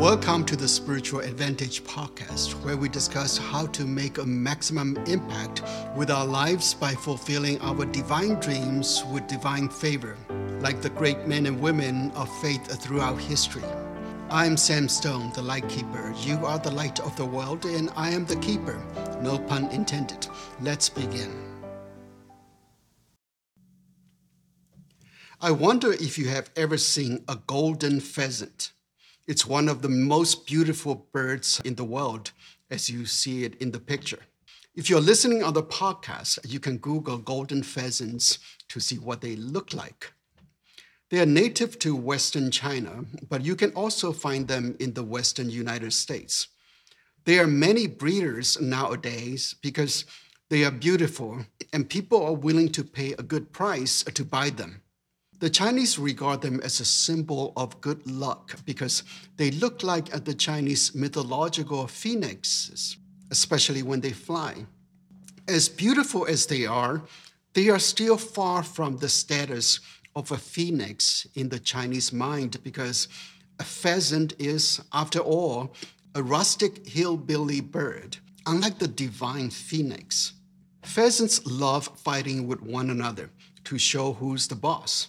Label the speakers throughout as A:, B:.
A: Welcome to the Spiritual Advantage podcast, where we discuss how to make a maximum impact with our lives by fulfilling our divine dreams with divine favor, like the great men and women of faith throughout history. I'm Sam Stone, the light keeper. You are the light of the world, and I am the keeper. No pun intended. Let's begin. I wonder if you have ever seen a golden pheasant. It's one of the most beautiful birds in the world, as you see it in the picture. If you're listening on the podcast, you can Google golden pheasants to see what they look like. They are native to Western China, but you can also find them in the Western United States. There are many breeders nowadays because they are beautiful and people are willing to pay a good price to buy them. The Chinese regard them as a symbol of good luck because they look like the Chinese mythological phoenixes, especially when they fly. As beautiful as they are, they are still far from the status of a phoenix in the Chinese mind because a pheasant is, after all, a rustic hillbilly bird, unlike the divine phoenix. Pheasants love fighting with one another to show who's the boss.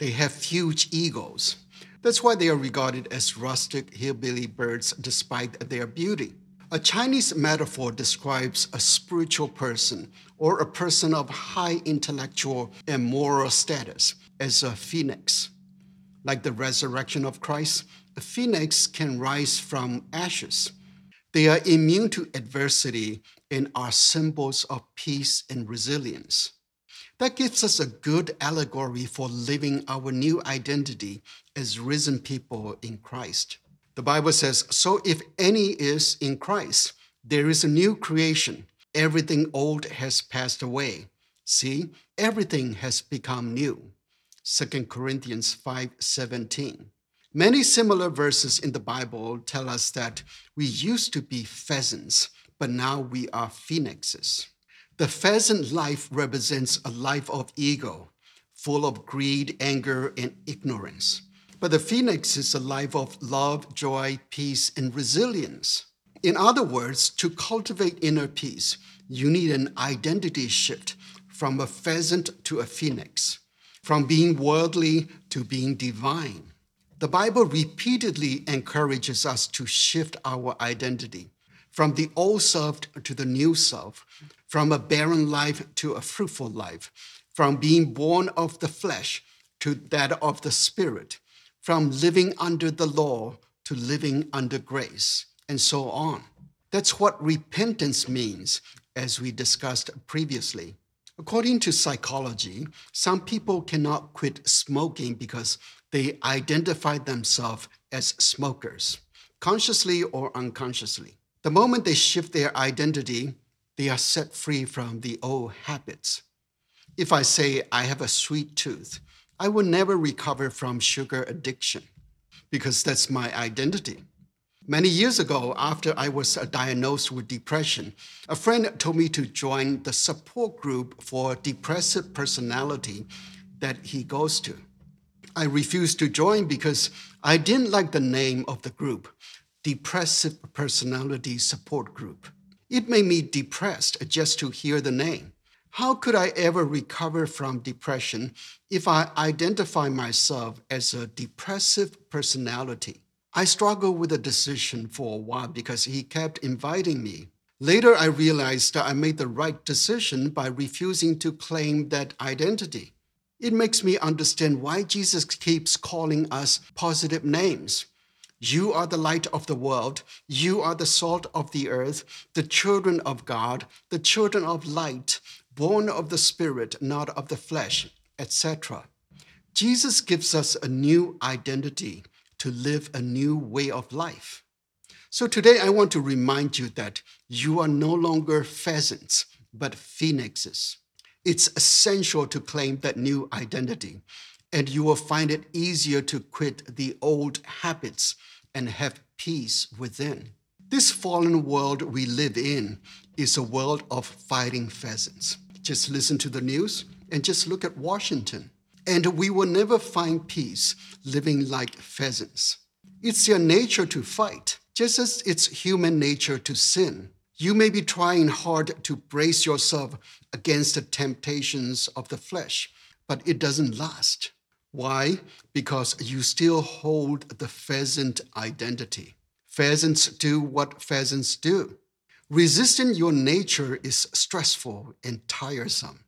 A: They have huge egos. That's why they are regarded as rustic hillbilly birds despite their beauty. A Chinese metaphor describes a spiritual person or a person of high intellectual and moral status as a phoenix. Like the resurrection of Christ, a phoenix can rise from ashes. They are immune to adversity and are symbols of peace and resilience. That gives us a good allegory for living our new identity as risen people in Christ. The Bible says, So if any is in Christ, there is a new creation. Everything old has passed away. See, everything has become new. 2 Corinthians 5:17. Many similar verses in the Bible tell us that we used to be pheasants, but now we are phoenixes. The pheasant life represents a life of ego, full of greed, anger, and ignorance. But the phoenix is a life of love, joy, peace, and resilience. In other words, to cultivate inner peace, you need an identity shift from a pheasant to a phoenix, from being worldly to being divine. The Bible repeatedly encourages us to shift our identity from the old self to the new self, from a barren life to a fruitful life, from being born of the flesh to that of the spirit, from living under the law to living under grace, and so on. That's what repentance means, as we discussed previously. According to psychology, some people cannot quit smoking because they identify themselves as smokers, consciously or unconsciously. The moment they shift their identity, they are set free from the old habits. If I say I have a sweet tooth, I will never recover from sugar addiction because that's my identity. Many years ago, after I was diagnosed with depression, a friend told me to join the support group for depressive personality that he goes to. I refused to join because I didn't like the name of the group, Depressive Personality Support Group. It made me depressed just to hear the name. How could I ever recover from depression if I identify myself as a depressive personality? I struggled with the decision for a while because he kept inviting me. Later, I realized that I made the right decision by refusing to claim that identity. It makes me understand why Jesus keeps calling us positive names. You are the light of the world. You are the salt of the earth, the children of God, the children of light, born of the Spirit, not of the flesh, etc. Jesus gives us a new identity to live a new way of life. So today I want to remind you that you are no longer pheasants, but phoenixes. It's essential to claim that new identity and you will find it easier to quit the old habits and have peace within. This fallen world we live in is a world of fighting pheasants. Just listen to the news and just look at Washington. And we will never find peace living like pheasants. It's your nature to fight, just as it's human nature to sin. You may be trying hard to brace yourself against the temptations of the flesh, but it doesn't last. Why? Because you still hold the pheasant identity. Pheasants do what pheasants do. Resisting your nature is stressful and tiresome,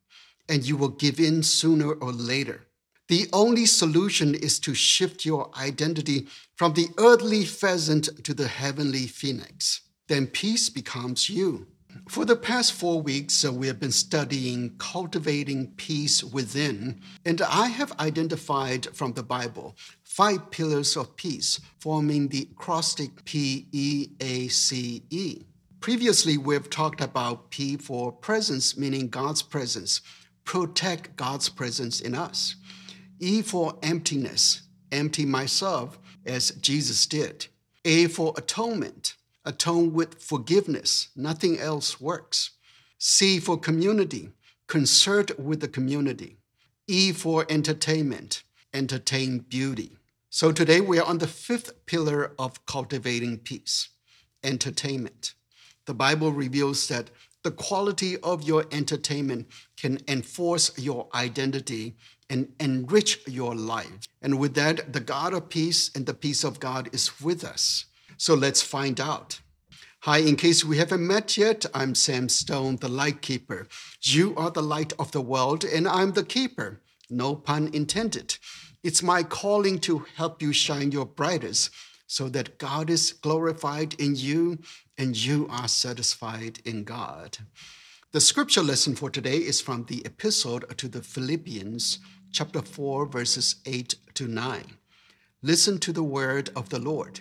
A: and you will give in sooner or later. The only solution is to shift your identity from the earthly pheasant to the heavenly phoenix. Then peace becomes you. For the past four weeks, uh, we have been studying cultivating peace within, and I have identified from the Bible five pillars of peace, forming the acrostic P E A C E. Previously, we've talked about P for presence, meaning God's presence. Protect God's presence in us. E for emptiness, empty myself as Jesus did. A for atonement, atone with forgiveness. Nothing else works. C for community, concert with the community. E for entertainment, entertain beauty. So today we are on the fifth pillar of cultivating peace entertainment. The Bible reveals that the quality of your entertainment can enforce your identity and enrich your life. And with that, the God of peace and the peace of God is with us. So let's find out. Hi, in case we haven't met yet, I'm Sam Stone, the light keeper. You are the light of the world, and I'm the keeper. No pun intended. It's my calling to help you shine your brightest so that God is glorified in you and you are satisfied in God. The scripture lesson for today is from the epistle to the Philippians, chapter 4, verses 8 to 9. Listen to the word of the Lord.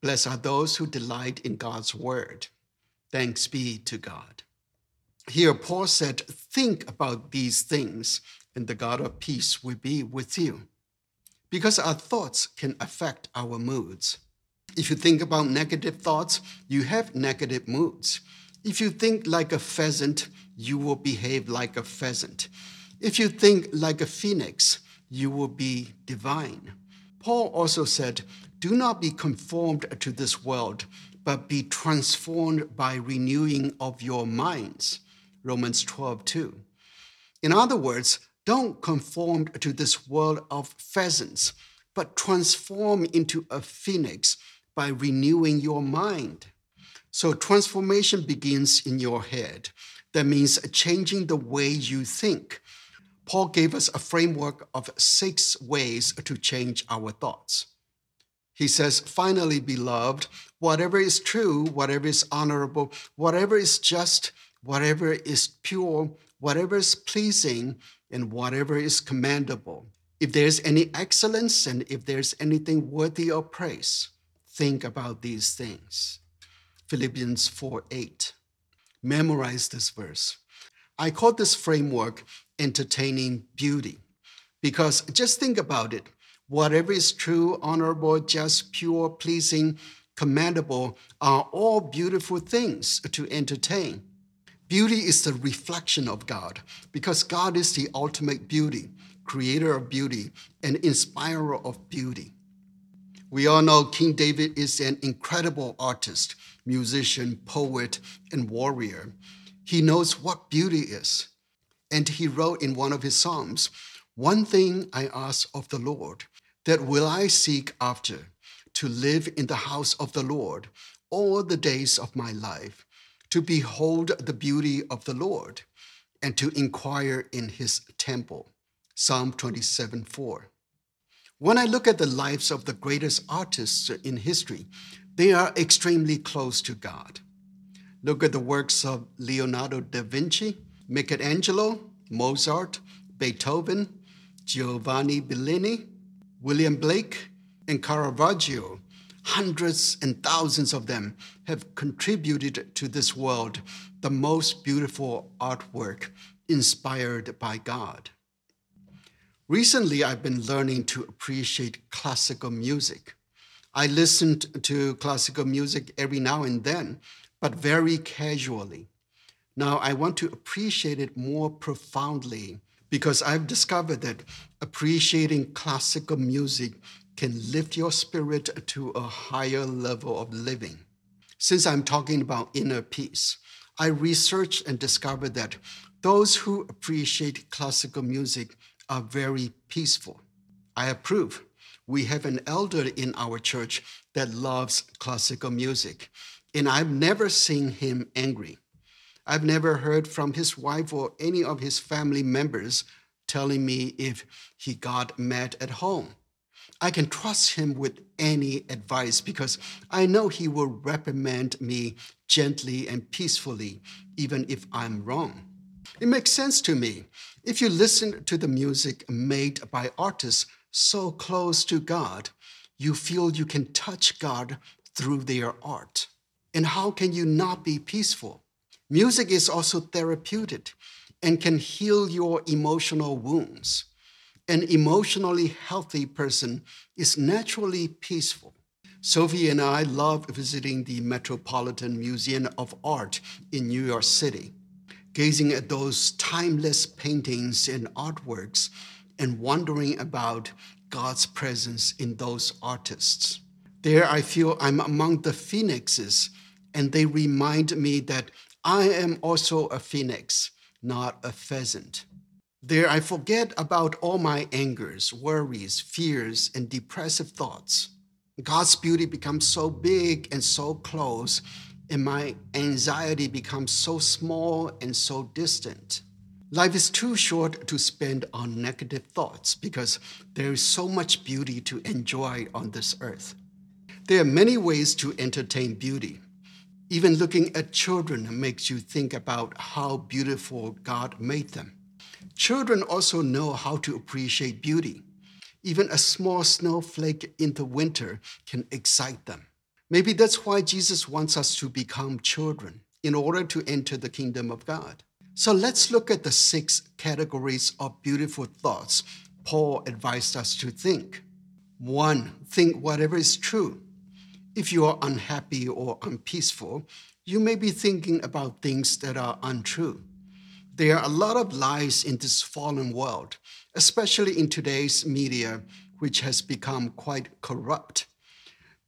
A: Blessed are those who delight in God's word. Thanks be to God. Here, Paul said, Think about these things, and the God of peace will be with you. Because our thoughts can affect our moods. If you think about negative thoughts, you have negative moods. If you think like a pheasant, you will behave like a pheasant. If you think like a phoenix, you will be divine. Paul also said, do not be conformed to this world, but be transformed by renewing of your minds. Romans 12, 2. In other words, don't conform to this world of pheasants, but transform into a phoenix by renewing your mind. So, transformation begins in your head. That means changing the way you think. Paul gave us a framework of six ways to change our thoughts. He says, finally, beloved, whatever is true, whatever is honorable, whatever is just, whatever is pure, whatever is pleasing, and whatever is commendable. If there's any excellence and if there's anything worthy of praise, think about these things. Philippians 4 8. Memorize this verse. I call this framework entertaining beauty because just think about it whatever is true, honorable, just, pure, pleasing, commendable are all beautiful things to entertain. Beauty is the reflection of God because God is the ultimate beauty, creator of beauty, and inspirer of beauty. We all know King David is an incredible artist, musician, poet, and warrior. He knows what beauty is. And he wrote in one of his Psalms, One thing I ask of the Lord, that will I seek after to live in the house of the Lord all the days of my life, to behold the beauty of the Lord, and to inquire in his temple. Psalm 27 4. When I look at the lives of the greatest artists in history, they are extremely close to God. Look at the works of Leonardo da Vinci, Michelangelo, Mozart, Beethoven, Giovanni Bellini, William Blake, and Caravaggio, hundreds and thousands of them, have contributed to this world the most beautiful artwork inspired by God. Recently, I've been learning to appreciate classical music. I listened to classical music every now and then, but very casually. Now I want to appreciate it more profoundly because I've discovered that appreciating classical music can lift your spirit to a higher level of living. Since I'm talking about inner peace, I researched and discovered that those who appreciate classical music are very peaceful. I approve. We have an elder in our church that loves classical music, and I've never seen him angry. I've never heard from his wife or any of his family members telling me if he got mad at home. I can trust him with any advice because I know he will reprimand me gently and peacefully, even if I'm wrong. It makes sense to me. If you listen to the music made by artists so close to God, you feel you can touch God through their art. And how can you not be peaceful? Music is also therapeutic and can heal your emotional wounds. An emotionally healthy person is naturally peaceful. Sophie and I love visiting the Metropolitan Museum of Art in New York City gazing at those timeless paintings and artworks and wondering about God's presence in those artists. There, I feel I'm among the phoenixes, and they remind me that I am also a phoenix, not a pheasant. There, I forget about all my angers, worries, fears, and depressive thoughts. God's beauty becomes so big and so close and my anxiety becomes so small and so distant. Life is too short to spend on negative thoughts because there is so much beauty to enjoy on this earth. There are many ways to entertain beauty. Even looking at children makes you think about how beautiful God made them. Children also know how to appreciate beauty. Even a small snowflake in the winter can excite them. Maybe that's why Jesus wants us to become children in order to enter the kingdom of God. So let's look at the six categories of beautiful thoughts Paul advised us to think. One, think whatever is true. If you are unhappy or unpeaceful, you may be thinking about things that are untrue. There are a lot of lies in this fallen world, especially in today's media, which has become quite corrupt.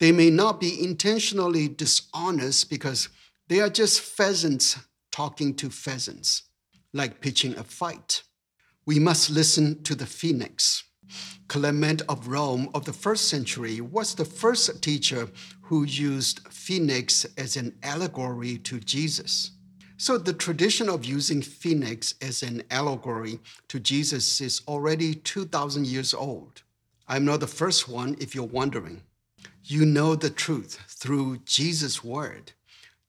A: They may not be intentionally dishonest because they are just pheasants talking to pheasants, like pitching a fight. We must listen to the phoenix. Clement of Rome of the first century was the first teacher who used phoenix as an allegory to Jesus. So the tradition of using phoenix as an allegory to Jesus is already 2,000 years old. I'm not the first one if you're wondering. You know the truth through Jesus' word.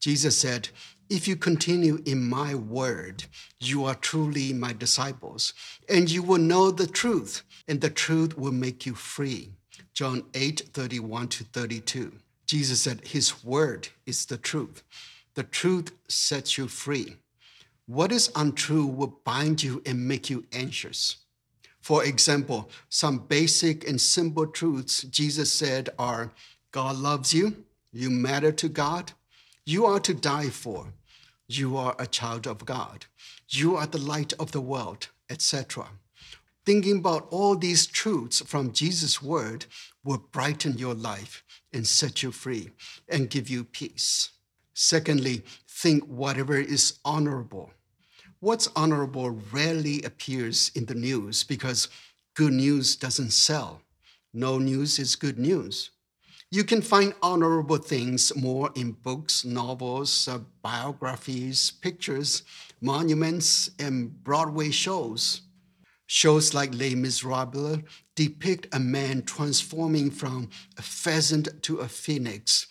A: Jesus said, If you continue in my word, you are truly my disciples, and you will know the truth, and the truth will make you free. John 8 31 to 32. Jesus said, His word is the truth. The truth sets you free. What is untrue will bind you and make you anxious. For example, some basic and simple truths Jesus said are God loves you, you matter to God, you are to die for, you are a child of God, you are the light of the world, etc. Thinking about all these truths from Jesus' word will brighten your life and set you free and give you peace. Secondly, think whatever is honorable What's honorable rarely appears in the news because good news doesn't sell. No news is good news. You can find honorable things more in books, novels, uh, biographies, pictures, monuments, and Broadway shows. Shows like Les Miserables depict a man transforming from a pheasant to a phoenix.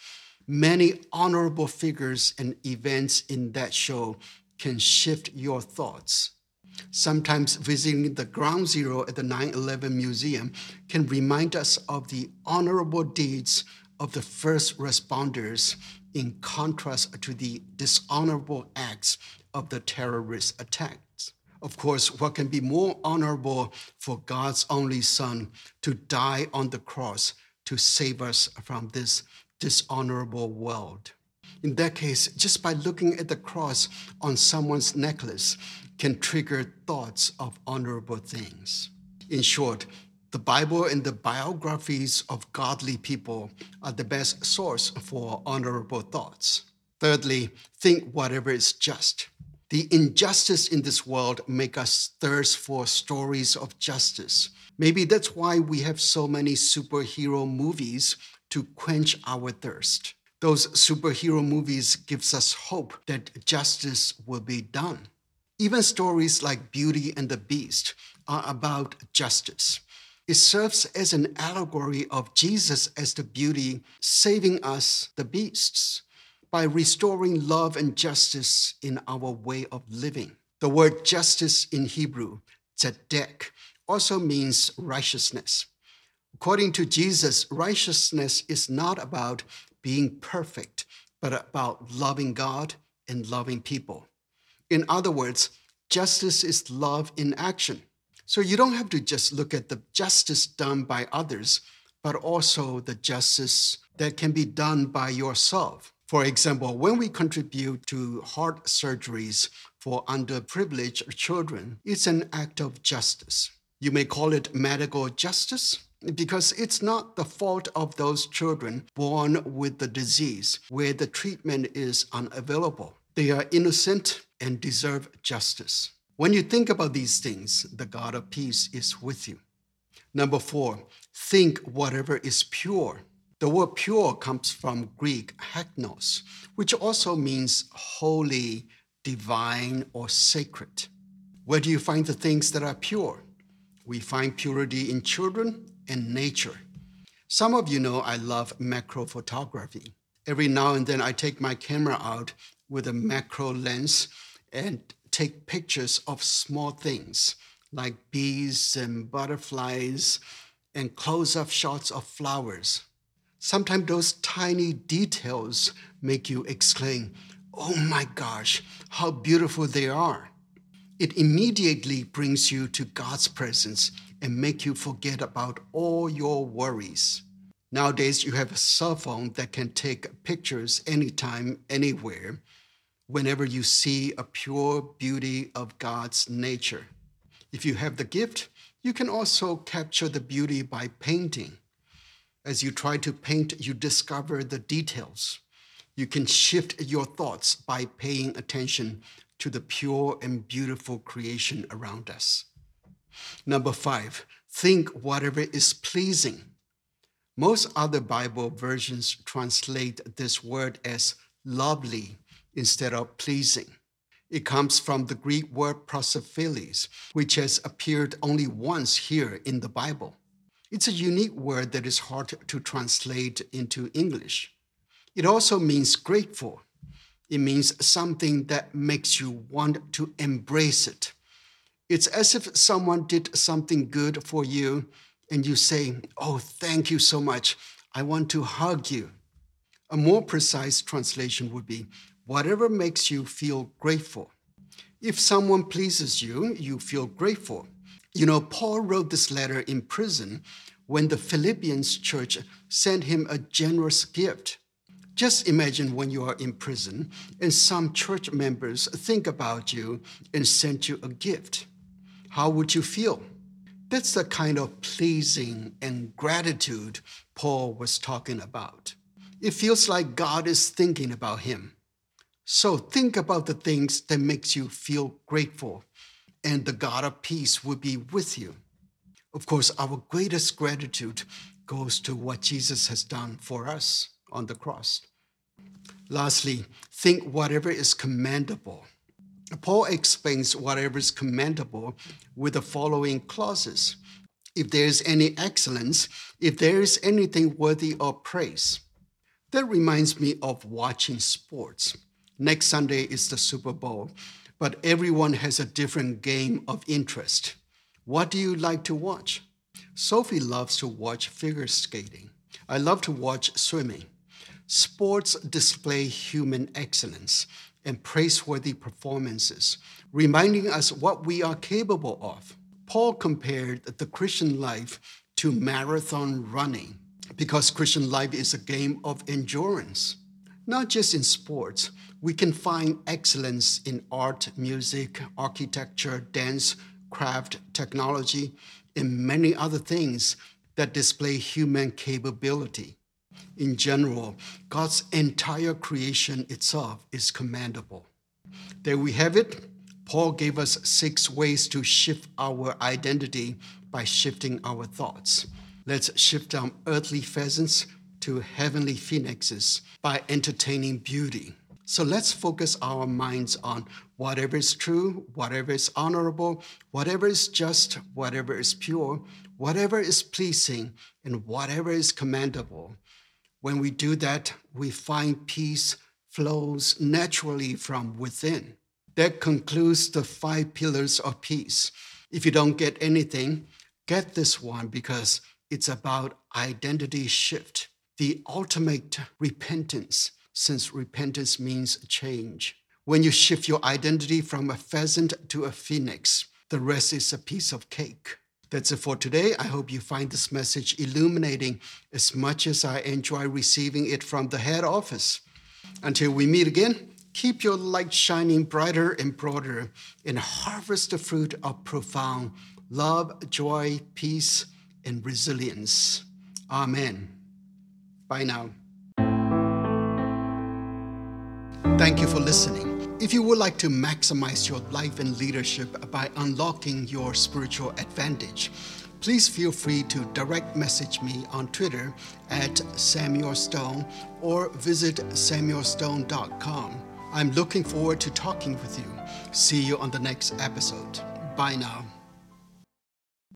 A: Many honorable figures and events in that show can shift your thoughts. Sometimes visiting the ground zero at the 9 11 Museum can remind us of the honorable deeds of the first responders in contrast to the dishonorable acts of the terrorist attacks. Of course, what can be more honorable for God's only Son to die on the cross to save us from this dishonorable world? In that case, just by looking at the cross on someone's necklace can trigger thoughts of honorable things. In short, the Bible and the biographies of godly people are the best source for honorable thoughts. Thirdly, think whatever is just. The injustice in this world make us thirst for stories of justice. Maybe that's why we have so many superhero movies to quench our thirst. Those superhero movies gives us hope that justice will be done. Even stories like Beauty and the Beast are about justice. It serves as an allegory of Jesus as the beauty saving us, the beasts by restoring love and justice in our way of living. The word justice in Hebrew, tzedek, also means righteousness. According to Jesus, righteousness is not about being perfect, but about loving God and loving people. In other words, justice is love in action. So you don't have to just look at the justice done by others, but also the justice that can be done by yourself. For example, when we contribute to heart surgeries for underprivileged children, it's an act of justice. You may call it medical justice because it's not the fault of those children born with the disease where the treatment is unavailable. They are innocent and deserve justice. When you think about these things, the God of peace is with you. Number four, think whatever is pure the word pure comes from Greek hagnos, which also means holy, divine, or sacred. Where do you find the things that are pure? We find purity in children and nature. Some of you know I love macro photography. Every now and then I take my camera out with a macro lens and take pictures of small things like bees and butterflies and close up shots of flowers. Sometimes those tiny details make you exclaim, Oh my gosh, how beautiful they are. It immediately brings you to God's presence and make you forget about all your worries. Nowadays, you have a cell phone that can take pictures anytime, anywhere, whenever you see a pure beauty of God's nature. If you have the gift, you can also capture the beauty by painting. As you try to paint, you discover the details. You can shift your thoughts by paying attention to the pure and beautiful creation around us. Number five, think whatever is pleasing. Most other Bible versions translate this word as lovely instead of pleasing. It comes from the Greek word prosophiles, which has appeared only once here in the Bible. It's a unique word that is hard to translate into English. It also means grateful. It means something that makes you want to embrace it. It's as if someone did something good for you and you say, Oh, thank you so much. I want to hug you. A more precise translation would be, Whatever makes you feel grateful. If someone pleases you, you feel grateful. You know, Paul wrote this letter in prison when the Philippians church sent him a generous gift. Just imagine when you are in prison and some church members think about you and sent you a gift. How would you feel? That's the kind of pleasing and gratitude Paul was talking about. It feels like God is thinking about him. So think about the things that makes you feel grateful and the God of peace will be with you. Of course, our greatest gratitude goes to what Jesus has done for us on the cross. Lastly, think whatever is commendable. Paul explains whatever is commendable with the following clauses if there is any excellence, if there is anything worthy of praise. That reminds me of watching sports. Next Sunday is the Super Bowl. but everyone has a different game of interest. What do you like to watch? Sophie loves to watch figure skating. I love to watch swimming. Sports display human excellence and praiseworthy performances, reminding us what we are capable of. Paul compared the Christian life to marathon running because Christian life is a game of endurance. Not just in sports, we can find excellence in art, music, architecture, dance, craft, technology, and many other things that display human capability. In general, God's entire creation itself is commendable. There we have it. Paul gave us six ways to shift our identity by shifting our thoughts. Let's shift from earthly pheasants to heavenly phoenixes by entertaining beauty. So let's focus our minds on whatever is true, whatever is honorable, whatever is just, whatever is pure, whatever is pleasing, and whatever is commendable. When we do that, we find peace flows naturally from within. That concludes the five pillars of peace. If you don't get anything, get this one because it's about identity shift, the ultimate repentance, since repentance means change. When you shift your identity from a pheasant to a phoenix, the rest is a piece of cake. That's it for today. I hope you find this message illuminating as much as I enjoy receiving it from the head office. Until we meet again, keep your light shining brighter and broader and harvest the fruit of profound love, joy, peace, and resilience. Amen. Bye now. Thank you for listening. If you would like to maximize your life and leadership by unlocking your spiritual advantage, please feel free to direct message me on Twitter at Samuel Stone or visit samuelstone.com. I'm looking forward to talking with you. See you on the next episode. Bye now.